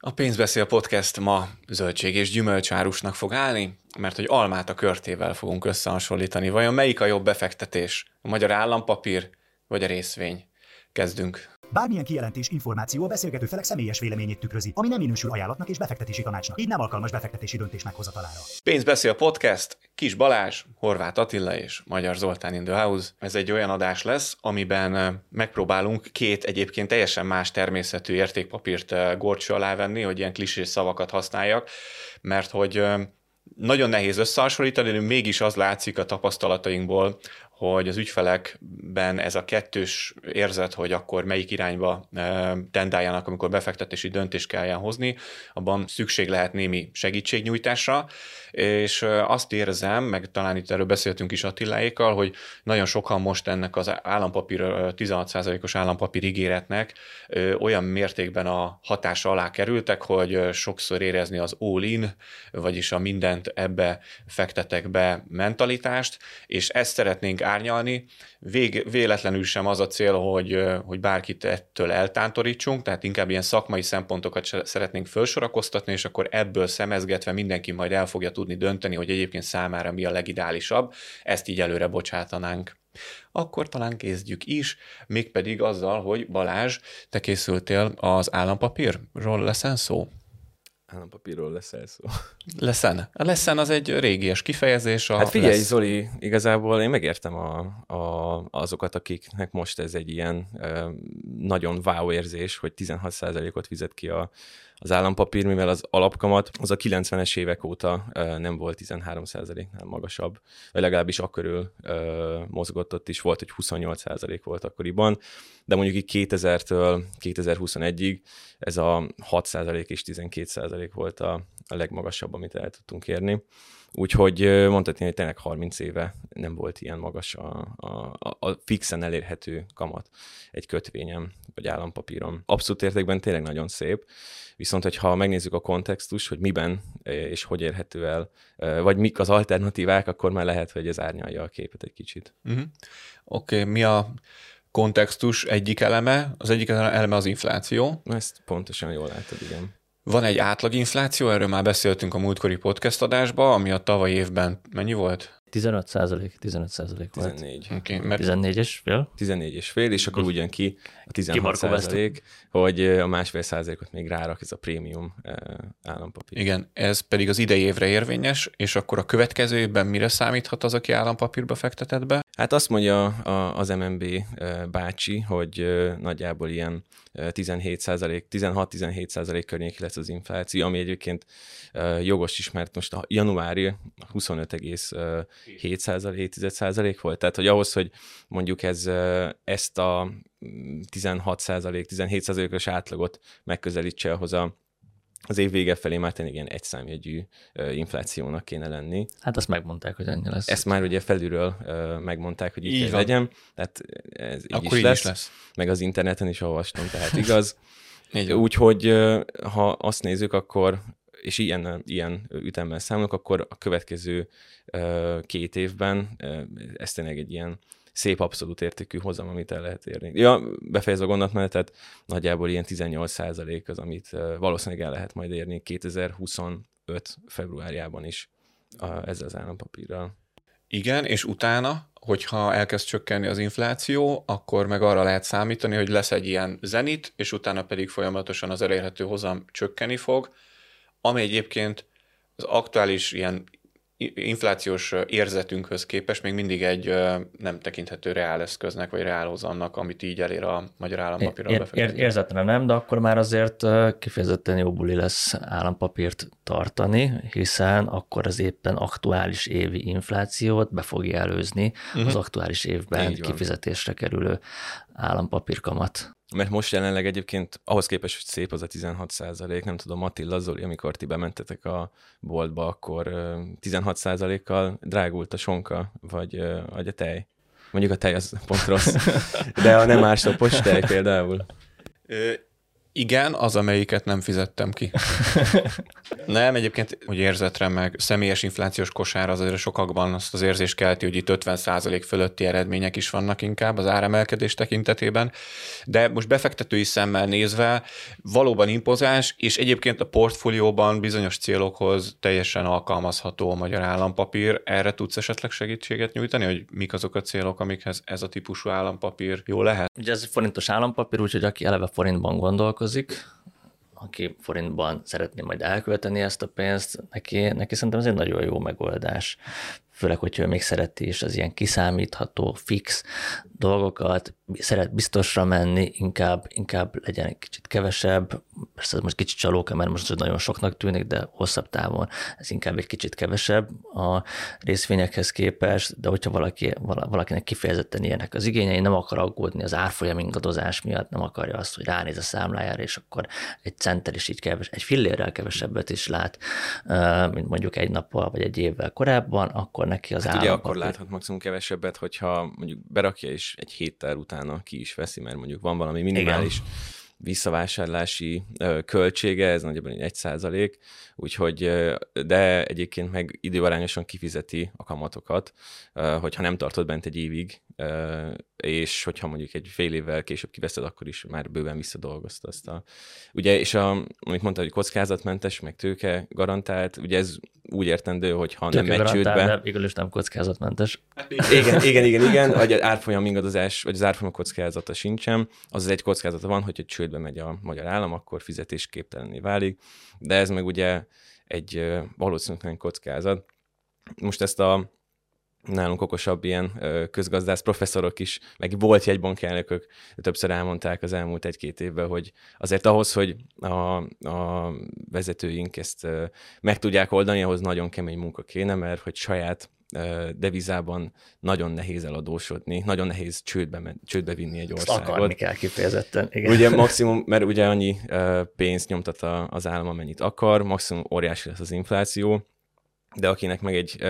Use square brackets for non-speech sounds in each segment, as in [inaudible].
A Pénzbeszél Podcast ma zöldség és gyümölcsárusnak fog állni, mert hogy almát a körtével fogunk összehasonlítani. Vajon melyik a jobb befektetés? A magyar állampapír vagy a részvény? Kezdünk. Bármilyen kijelentés, információ a beszélgető felek személyes véleményét tükrözi, ami nem minősül ajánlatnak és befektetési tanácsnak, így nem alkalmas befektetési döntés meghozatalára. Pénzbeszél Podcast, Kis Balázs, Horváth Attila és Magyar Zoltán in the House. Ez egy olyan adás lesz, amiben megpróbálunk két egyébként teljesen más természetű értékpapírt gorcső alá venni, hogy ilyen klisés szavakat használjak, mert hogy nagyon nehéz összehasonlítani, de mégis az látszik a tapasztalatainkból, hogy az ügyfelekben ez a kettős érzet, hogy akkor melyik irányba tendáljanak, amikor befektetési döntést kelljen hozni, abban szükség lehet némi segítségnyújtásra, és azt érzem, meg talán itt erről beszéltünk is Attiláékkal, hogy nagyon sokan most ennek az állampapír, 16%-os állampapír ígéretnek olyan mértékben a hatása alá kerültek, hogy sokszor érezni az all-in, vagyis a mindent ebbe fektetek be mentalitást, és ezt szeretnénk árnyalni. Vég, véletlenül sem az a cél, hogy, hogy bárkit ettől eltántorítsunk, tehát inkább ilyen szakmai szempontokat szeretnénk felsorakoztatni, és akkor ebből szemezgetve mindenki majd el fogja tudni dönteni, hogy egyébként számára mi a legideálisabb, ezt így előre bocsátanánk. Akkor talán kezdjük is, mégpedig azzal, hogy Balázs, te készültél az állampapírról leszen szó? Állampapírról lesz el szó. Leszen. A leszen az egy régies kifejezés. A hát figyelj, lesz... Zoli, igazából én megértem a, a, azokat, akiknek most ez egy ilyen ö, nagyon wow érzés, hogy 16%-ot fizet ki a, az állampapír, mivel az alapkamat az a 90-es évek óta nem volt 13%-nál magasabb, vagy legalábbis akkörül mozgott, ott is volt, hogy 28% volt akkoriban, de mondjuk így 2000-től 2021-ig ez a 6% és 12% volt a, a legmagasabb, amit el tudtunk érni. Úgyhogy mondhatni, hogy tényleg 30 éve nem volt ilyen magas a, a, a fixen elérhető kamat egy kötvényem vagy állampapírom. Abszolút értékben tényleg nagyon szép, viszont hogyha megnézzük a kontextus, hogy miben és hogy érhető el, vagy mik az alternatívák, akkor már lehet, hogy ez árnyalja a képet egy kicsit. Uh-huh. Oké, okay, mi a kontextus egyik eleme? Az egyik eleme az infláció. Ezt pontosan jól látod, igen. Van egy átlaginfláció, erről már beszéltünk a múltkori podcast adásban, ami a tavalyi évben mennyi volt? 15 százalék, 15 százalék volt. 14. Okay, mert 14 és fél? 14 és fél, és akkor ugyan ki a 16 százalék, hogy a másfél százalékot még rárak ez a prémium állampapír. Igen, ez pedig az idei évre érvényes, és akkor a következő évben mire számíthat az, aki állampapírba fektetett be? Hát azt mondja az MNB bácsi, hogy nagyjából ilyen 17 százalék, 16-17 százalék környéki lesz az infláció, ami egyébként jogos is, mert most a januári 25, 7%-7% volt? Tehát, hogy ahhoz, hogy mondjuk ez ezt a 16%-17%-os átlagot megközelítse ahhoz a az év vége felé már tényleg ilyen egyszámjegyű inflációnak kéne lenni. Hát azt megmondták, hogy ennyi lesz. Ezt már ugye felülről megmondták, hogy így, így kell van. legyen, tehát ez így, Akkor is, így lesz. is lesz. Meg az interneten is olvastam, tehát igaz. [laughs] Úgyhogy ha azt nézzük, akkor és ilyen, ilyen ütemmel számolok, akkor a következő két évben ez tényleg egy ilyen szép abszolút értékű hozam, amit el lehet érni. Ja, befejezve a gondolatmenetet, nagyjából ilyen 18 százalék az, amit valószínűleg el lehet majd érni 2025 februárjában is ezzel az állampapírral. Igen, és utána, hogyha elkezd csökkenni az infláció, akkor meg arra lehet számítani, hogy lesz egy ilyen zenit, és utána pedig folyamatosan az elérhető hozam csökkenni fog, ami egyébként az aktuális ilyen inflációs érzetünkhöz képest még mindig egy nem tekinthető reál eszköznek, vagy reál hozamnak, amit így elér a magyar állampapírral ér, ér, Érzetre nem, de akkor már azért kifejezetten jó buli lesz állampapírt tartani, hiszen akkor az éppen aktuális évi inflációt be fogja előzni uh-huh. az aktuális évben kifizetésre kerülő állampapírkamat. Mert most jelenleg egyébként ahhoz képest, hogy szép az a 16 százalék, nem tudom, Attila Zoli, amikor ti bementetek a boltba, akkor 16 százalékkal drágult a sonka, vagy, vagy a tej. Mondjuk a tej az pont rossz, [laughs] de a nem ásapos tej például. Igen, az, amelyiket nem fizettem ki. [laughs] nem, egyébként, hogy érzetre meg személyes inflációs kosár az azért sokakban azt az érzést kelti, hogy itt 50% fölötti eredmények is vannak inkább az áremelkedés tekintetében, de most befektetői szemmel nézve valóban impozáns, és egyébként a portfólióban bizonyos célokhoz teljesen alkalmazható a magyar állampapír. Erre tudsz esetleg segítséget nyújtani, hogy mik azok a célok, amikhez ez a típusú állampapír jó lehet? Ugye ez forintos állampapír, úgyhogy aki eleve forintban gondolkozik, aki forintban szeretné majd elkölteni ezt a pénzt, neki, neki szerintem ez egy nagyon jó megoldás főleg, hogyha ő még szereti is az ilyen kiszámítható, fix dolgokat, szeret biztosra menni, inkább, inkább legyen egy kicsit kevesebb, persze ez most kicsit csalóka, mert most nagyon soknak tűnik, de hosszabb távon ez inkább egy kicsit kevesebb a részvényekhez képest, de hogyha valaki, valakinek kifejezetten ilyenek az igényei, nem akar aggódni az árfolyam ingadozás miatt, nem akarja azt, hogy ránéz a számlájára, és akkor egy centel is így keves, egy fillérrel kevesebbet is lát, mint mondjuk egy nappal vagy egy évvel korábban, akkor neki az hát ugye akkor láthat maximum kevesebbet, hogyha mondjuk berakja és egy héttel utána ki is veszi, mert mondjuk van valami minimális Igen. Visszavásárlási költsége, ez nagyjából egy százalék, úgyhogy, de egyébként meg időarányosan kifizeti a kamatokat, hogyha nem tartod bent egy évig, és hogyha mondjuk egy fél évvel később kiveszed, akkor is már bőven visszadolgozta azt a... Ugye, és a, amit mondta, hogy kockázatmentes, meg tőke garantált, ugye ez úgy értendő, hogy ha tőke nem megy csődbe... De végül is nem kockázatmentes. Igen, igen, igen, igen, vagy az árfolyam ingadozás, vagy az árfolyam kockázata sincsen, az, az egy kockázata van, hogyha csődbe megy a magyar állam, akkor fizetésképtelenné válik, de ez meg ugye egy valószínűleg kockázat. Most ezt a nálunk okosabb ilyen közgazdász professzorok is, meg volt jegybank elnökök, többször elmondták az elmúlt egy-két évben, hogy azért ahhoz, hogy a, a vezetőink ezt meg tudják oldani, ahhoz nagyon kemény munka kéne, mert hogy saját devizában nagyon nehéz eladósodni, nagyon nehéz csődbe, csődbe vinni egy országot. Ezt akarni kell kifejezetten. Igen. Ugye [laughs] maximum, mert ugye annyi pénzt nyomtat az állam, amennyit akar, maximum óriási lesz az infláció, de akinek meg egy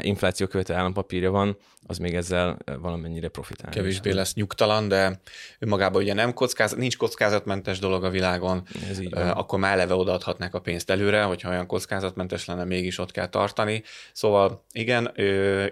infláció követő állampapírja van, az még ezzel valamennyire profitál. Kevésbé lesz nyugtalan, de önmagában ugye nem kockázat, nincs kockázatmentes dolog a világon, Ez így van. akkor már eleve odaadhatnák a pénzt előre, hogyha olyan kockázatmentes lenne, mégis ott kell tartani. Szóval igen,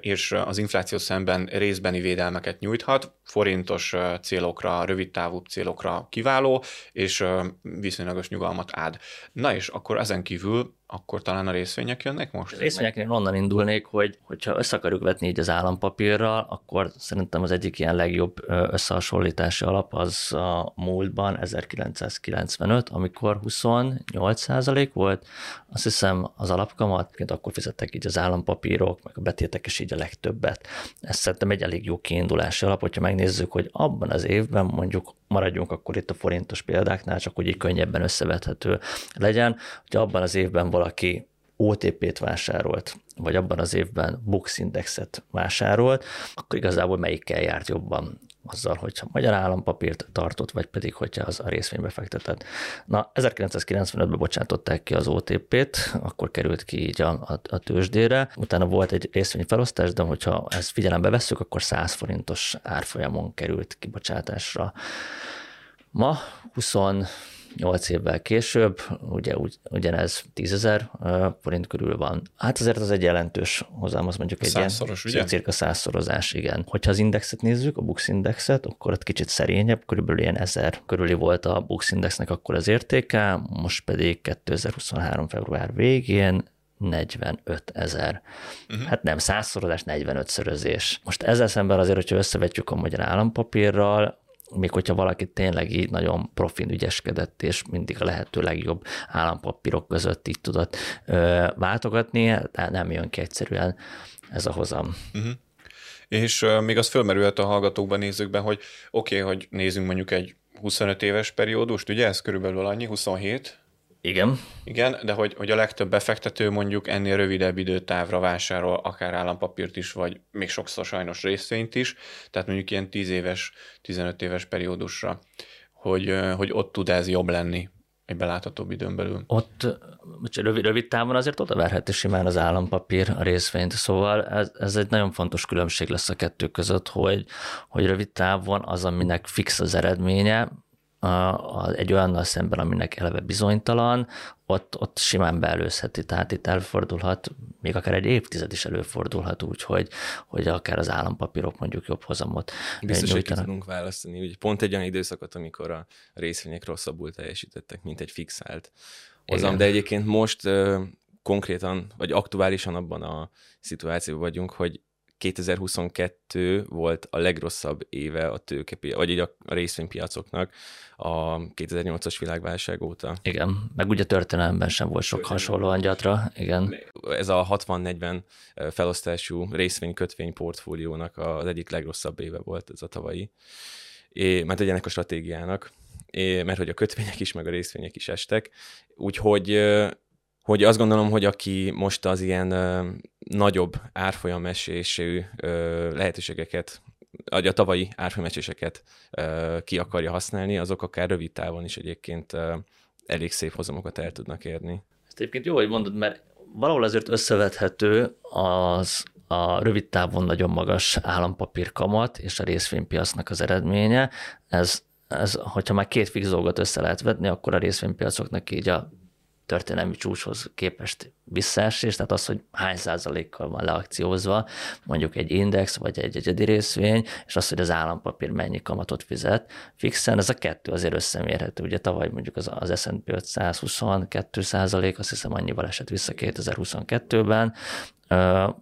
és az infláció szemben részbeni védelmeket nyújthat, forintos célokra, rövid távú célokra kiváló, és viszonylagos nyugalmat ad. Na és akkor ezen kívül akkor talán a részvények jönnek most? A részvényeknél onnan indulnék, hogy hogyha össze akarjuk vetni így az állampapírral, akkor szerintem az egyik ilyen legjobb összehasonlítási alap az a múltban 1995, amikor 28% volt. Azt hiszem az alapkamat, akkor fizettek így az állampapírok, meg a betétek is így a legtöbbet. Ez szerintem egy elég jó kiindulási alap, hogyha megnézzük, hogy abban az évben mondjuk maradjunk akkor itt a forintos példáknál, csak úgy könnyebben összevethető legyen, hogy abban az évben valaki OTP-t vásárolt, vagy abban az évben Bux Indexet vásárolt, akkor igazából melyikkel járt jobban? Azzal, hogyha magyar állampapírt tartott, vagy pedig, hogyha az a részvénybe fektetett. Na, 1995-ben bocsátották ki az OTP-t, akkor került ki így a, a, a tőzsdére, utána volt egy részvényfelosztás, de hogyha ezt figyelembe vesszük, akkor 100 forintos árfolyamon került kibocsátásra. Ma 20 8 évvel később, ugye ugy, ugyanez 10 ezer forint körül van. Hát azért az egy jelentős hozzám, az mondjuk egy Százszoros, ilyen, ugye? cirka százszorozás, igen. Hogyha az indexet nézzük, a Bux indexet, akkor ott kicsit szerényebb, körülbelül ilyen 1000 körüli volt a Bux indexnek akkor az értéke, most pedig 2023. február végén 45 ezer. Uh-huh. Hát nem százszorozás, 45 szörözés. Most ezzel szemben azért, hogyha összevetjük a magyar állampapírral, még hogyha valaki tényleg így nagyon profin ügyeskedett, és mindig a lehető legjobb állampapírok között így tudott ö, váltogatni, de nem jön ki egyszerűen ez a hozam. Uh-huh. És még az fölmerült a hallgatókban, nézőkben, hogy oké, okay, hogy nézzünk mondjuk egy 25 éves periódust, ugye ez körülbelül annyi, 27, igen. Igen, de hogy, hogy a legtöbb befektető mondjuk ennél rövidebb időtávra vásárol akár állampapírt is, vagy még sokszor sajnos részvényt is, tehát mondjuk ilyen 10 éves, 15 éves periódusra, hogy, hogy ott tud ez jobb lenni egy beláthatóbb időn belül. Ott rövid, rövid távon azért oda verheti simán az állampapír a részvényt, szóval ez, ez egy nagyon fontos különbség lesz a kettő között, hogy, hogy rövid távon az, aminek fix az eredménye, egy olyannal szemben, aminek eleve bizonytalan, ott, ott simán beelőzheti, tehát itt előfordulhat, még akár egy évtized is előfordulhat úgy, hogy, hogy akár az állampapírok mondjuk jobb hozamot Biztos, hogy ki tudunk választani. Ugye pont egy olyan időszakot, amikor a részvények rosszabbul teljesítettek, mint egy fixált hozam, de egyébként most konkrétan, vagy aktuálisan abban a szituációban vagyunk, hogy 2022 volt a legrosszabb éve a tőkepi, vagy így a, részvénypiacoknak a 2008-as világválság óta. Igen, meg ugye történelemben sem volt sok hasonlóan gyatra, igen. Ez a 60-40 felosztású részvény-kötvény portfóliónak az egyik legrosszabb éve volt ez a tavalyi. É, mert ennek a stratégiának, é, mert hogy a kötvények is, meg a részvények is estek, úgyhogy hogy azt gondolom, hogy aki most az ilyen ö, nagyobb árfolyamesésű lehetőségeket, vagy a tavalyi árfolyameséseket ki akarja használni, azok akár rövid távon is egyébként ö, elég szép hozamokat el tudnak érni. Ezt egyébként jó, hogy mondod, mert valahol azért összevethető az a rövid távon nagyon magas állampapír kamat és a részvénypiacnak az eredménye. Ez, ez, hogyha már két fix dolgot össze lehet vetni, akkor a részvénypiacoknak így a történelmi csúcshoz képest visszaesés, tehát az, hogy hány százalékkal van leakciózva mondjuk egy index vagy egy egyedi részvény, és az, hogy az állampapír mennyi kamatot fizet fixen, ez a kettő azért összemérhető. Ugye tavaly mondjuk az, az S&P 522 százalék, azt hiszem annyival esett vissza 2022-ben,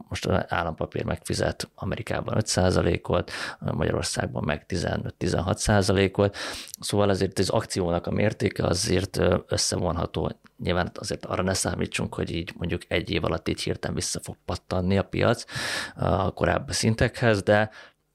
most az állampapír megfizet Amerikában 5%-ot, Magyarországban meg 15-16%-ot, szóval azért az akciónak a mértéke azért összevonható. Nyilván azért arra ne számítsunk, hogy így mondjuk egy év alatt így hirtelen vissza fog pattanni a piac a korábbi szintekhez, de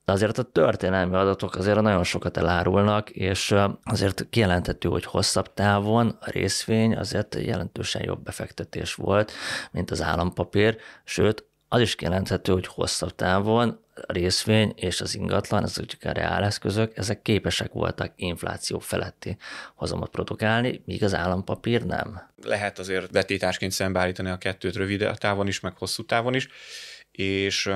de azért a történelmi adatok azért nagyon sokat elárulnak, és azért kijelenthető, hogy hosszabb távon a részvény azért jelentősen jobb befektetés volt, mint az állampapír, sőt, az is kijelenthető, hogy hosszabb távon a részvény és az ingatlan, ezek a reáleszközök, ezek képesek voltak infláció feletti hozamot produkálni, míg az állampapír nem. Lehet azért vetításként szembeállítani a kettőt rövid távon is, meg hosszú távon is és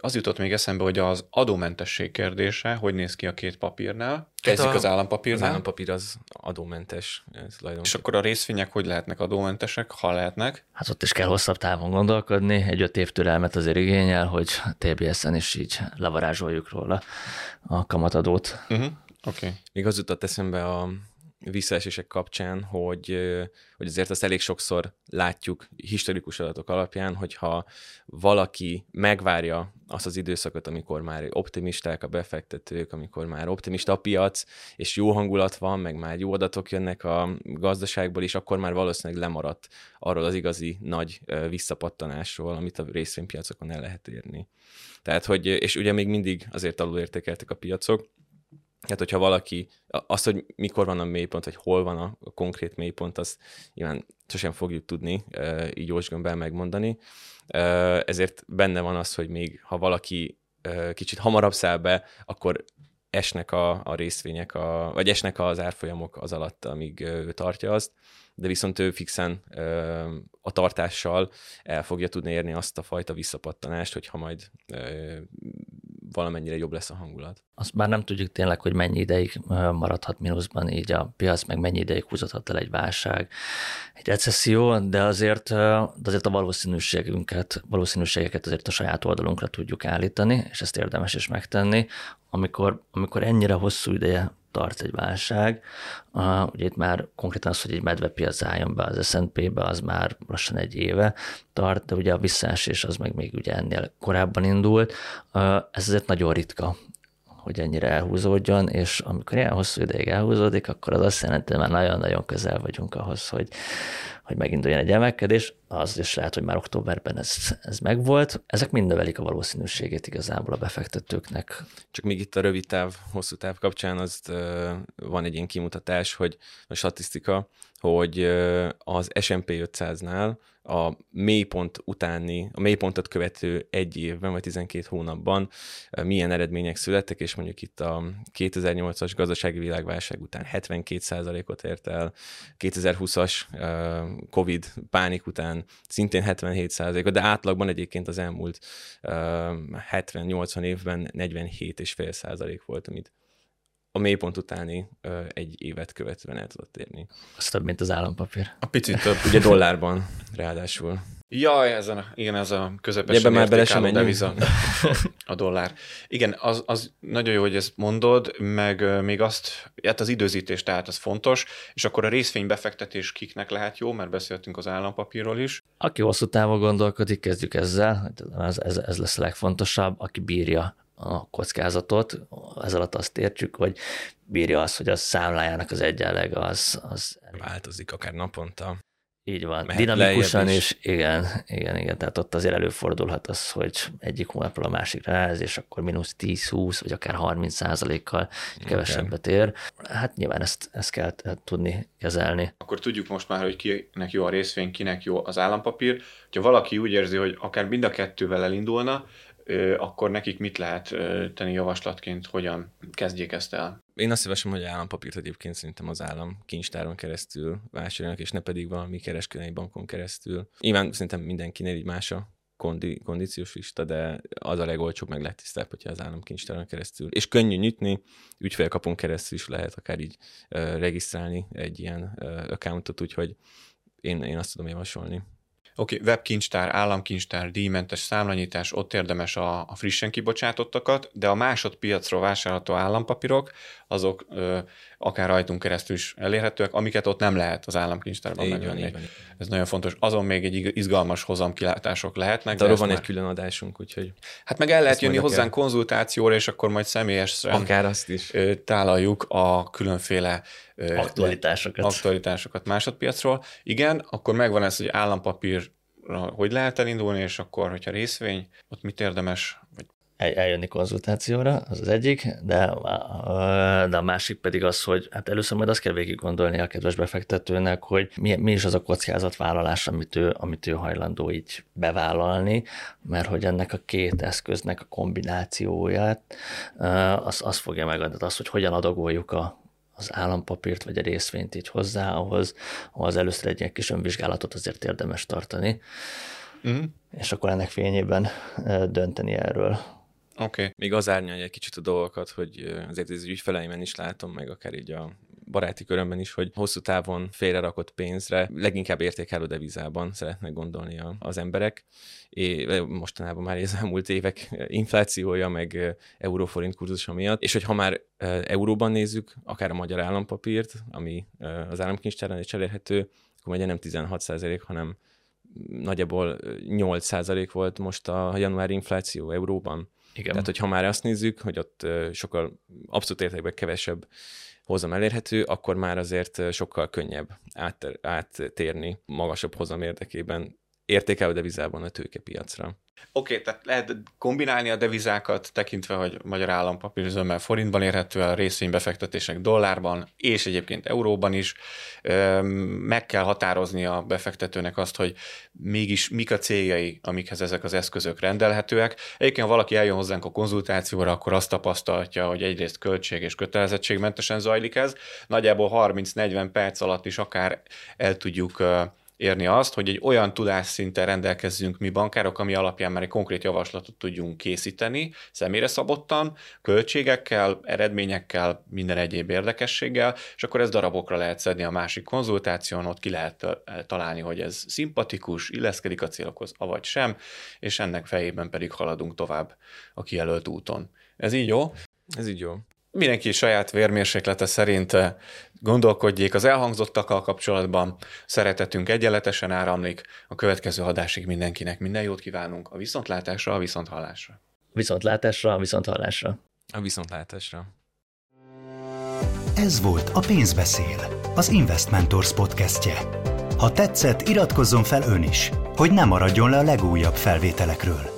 az jutott még eszembe, hogy az adómentesség kérdése, hogy néz ki a két papírnál. Kezdjük az állampapírnál. Az állampapír az adómentes. Ez és akkor a részvények hogy lehetnek adómentesek, ha lehetnek? Hát ott is kell hosszabb távon gondolkodni. Egy öt év türelmet azért igényel, hogy TBS-en is így levarázsoljuk róla a kamatadót. Uh-huh. Oké. Okay. Még az jutott eszembe a, visszaesések kapcsán, hogy, hogy azért azt elég sokszor látjuk historikus adatok alapján, hogyha valaki megvárja azt az időszakot, amikor már optimisták a befektetők, amikor már optimista a piac, és jó hangulat van, meg már jó adatok jönnek a gazdaságból is, akkor már valószínűleg lemaradt arról az igazi nagy visszapattanásról, amit a részvénypiacokon el lehet érni. Tehát, hogy, és ugye még mindig azért alulértékeltek a piacok, Hát, hogyha valaki, azt, hogy mikor van a mélypont, vagy hol van a, a konkrét mélypont, azt nyilván sosem fogjuk tudni így jósgömbben megmondani. Ezért benne van az, hogy még ha valaki kicsit hamarabb száll be, akkor esnek a, a részvények, a, vagy esnek az árfolyamok az alatt, amíg ő tartja azt, de viszont ő fixen a tartással el fogja tudni érni azt a fajta visszapattanást, hogyha majd valamennyire jobb lesz a hangulat. Azt már nem tudjuk tényleg, hogy mennyi ideig maradhat mínuszban így a piac, meg mennyi ideig húzhathat el egy válság, egy recesszió, de azért, de azért a valószínűségünket, valószínűségeket azért a saját oldalunkra tudjuk állítani, és ezt érdemes is megtenni. Amikor, amikor ennyire hosszú ideje tart egy válság. Uh, ugye itt már konkrétan az, hogy egy medvepiac álljon be az S&P-be, az már lassan egy éve tart, de ugye a visszaesés az meg még ugye ennél korábban indult. Uh, ez azért nagyon ritka hogy ennyire elhúzódjon, és amikor ilyen hosszú ideig elhúzódik, akkor az azt jelenti, hogy már nagyon-nagyon közel vagyunk ahhoz, hogy, hogy meginduljon egy emelkedés, az is lehet, hogy már októberben ez, ez megvolt. Ezek mind növelik a valószínűségét igazából a befektetőknek. Csak még itt a rövid táv, hosszú táv kapcsán az van egy ilyen kimutatás, hogy a statisztika, hogy az S&P 500-nál a mélypont utáni, a mélypontot követő egy évben, vagy 12 hónapban milyen eredmények születtek, és mondjuk itt a 2008-as gazdasági világválság után 72%-ot ért el, 2020-as Covid pánik után szintén 77%-ot, de átlagban egyébként az elmúlt 70-80 évben 47,5% volt, amit a mélypont utáni egy évet követően el tudott érni. Az több, mint az állampapír. A picit több. Ugye dollárban ráadásul. Jaj, ezen a, igen, ez a közepesen Ebben már bele sem deviza, a dollár. Igen, az, az nagyon jó, hogy ezt mondod, meg még azt, hát az időzítés tehát az fontos, és akkor a részvénybefektetés kiknek lehet jó, mert beszéltünk az állampapírról is. Aki hosszú távon gondolkodik, kezdjük ezzel, ez, ez, ez lesz a legfontosabb, aki bírja a kockázatot, ez alatt azt értjük, hogy bírja azt, hogy a számlájának az egyenleg az, az változik akár naponta. Így van, Mehet dinamikusan, és igen, igen, igen, tehát ott azért előfordulhat az, hogy egyik hónapról a másikra ez, és akkor mínusz 10-20, vagy akár 30 százalékkal kevesebbet ér. Hát nyilván ezt, ezt kell tudni kezelni. Akkor tudjuk most már, hogy kinek jó a részvény, kinek jó az állampapír. Ha valaki úgy érzi, hogy akár mind a kettővel elindulna, akkor nekik mit lehet tenni javaslatként, hogyan kezdjék ezt el? Én azt javaslom, hogy állampapírt egyébként szerintem az állam kincstáron keresztül vásárolnak, és ne pedig valami kereskedelmi bankon keresztül. Nyilván szerintem mindenkinél így más a kondi, kondíciós lista, de az a legolcsóbb, meg legtisztább, hogyha az államkincstáron keresztül. És könnyű nyitni, ügyfélkapon keresztül is lehet akár így uh, regisztrálni egy ilyen uh, accountot, úgyhogy én, én azt tudom javasolni. Oké, okay, webkincstár, államkincstár, díjmentes számlanyítás, ott érdemes a, a frissen kibocsátottakat, de a másodpiacról vásárolható állampapírok, azok ö, akár rajtunk keresztül is elérhetőek, amiket ott nem lehet az államkincstárban megvenni. Ez nagyon fontos. Azon még egy izgalmas hozamkilátások lehetnek. De, de van már... egy külön adásunk, úgyhogy... Hát meg el lehet jönni hozzánk kell. konzultációra, és akkor majd személyesen akár azt is. tálaljuk a különféle aktualitásokat. aktualitásokat másodpiacról. Igen, akkor megvan ez, hogy állampapír hogy lehet elindulni, és akkor, hogyha részvény, ott mit érdemes, vagy eljönni konzultációra, az az egyik, de, de a másik pedig az, hogy hát először majd azt kell végig gondolni a kedves befektetőnek, hogy mi, mi is az a kockázatvállalás, amit ő, amit ő hajlandó így bevállalni, mert hogy ennek a két eszköznek a kombinációját az, az fogja megadni, az, hogy hogyan adagoljuk a, az állampapírt vagy a részvényt így hozzá, ahhoz, ahhoz először egy ilyen kis önvizsgálatot azért érdemes tartani, mm. és akkor ennek fényében dönteni erről. Oké. Okay. Még az árnyalja egy kicsit a dolgokat, hogy azért az ügyfeleimen is látom, meg akár így a baráti körömben is, hogy hosszú távon félrerakott pénzre leginkább értékelő devizában szeretnek gondolni az emberek. É, mostanában már az elmúlt évek inflációja, meg euróforint kurzusa miatt, és hogy ha már euróban nézzük, akár a magyar állampapírt, ami az államkincstáron is elérhető, akkor ugye nem 16% hanem nagyjából 8% volt most a januári infláció euróban. Igen. Tehát, hogy ha már azt nézzük, hogy ott sokkal abszolút értékben kevesebb hozam elérhető, akkor már azért sokkal könnyebb át, áttérni magasabb hozam érdekében értékelő devizában a tőkepiacra. Oké, okay, tehát lehet kombinálni a devizákat, tekintve, hogy magyar állampapír zömmel forintban érhető a részvénybefektetések dollárban, és egyébként euróban is. Meg kell határozni a befektetőnek azt, hogy mégis mik a céljai, amikhez ezek az eszközök rendelhetőek. Egyébként, ha valaki eljön hozzánk a konzultációra, akkor azt tapasztalja, hogy egyrészt költség és kötelezettségmentesen zajlik ez. Nagyjából 30-40 perc alatt is akár el tudjuk érni azt, hogy egy olyan tudásszinten rendelkezzünk mi bankárok, ami alapján már egy konkrét javaslatot tudjunk készíteni, személyre szabottan, költségekkel, eredményekkel, minden egyéb érdekességgel, és akkor ez darabokra lehet szedni a másik konzultáción, ott ki lehet találni, hogy ez szimpatikus, illeszkedik a célokhoz, avagy sem, és ennek fejében pedig haladunk tovább a kijelölt úton. Ez így jó? Ez így jó mindenki saját vérmérséklete szerint eh, gondolkodjék az elhangzottakkal kapcsolatban. Szeretetünk egyenletesen áramlik. A következő adásig mindenkinek minden jót kívánunk. A viszontlátásra, a viszonthallásra. Viszontlátásra, a viszonthallásra. A viszontlátásra. Ez volt a Pénzbeszél, az Investmentors podcastje. Ha tetszett, iratkozzon fel ön is, hogy ne maradjon le a legújabb felvételekről.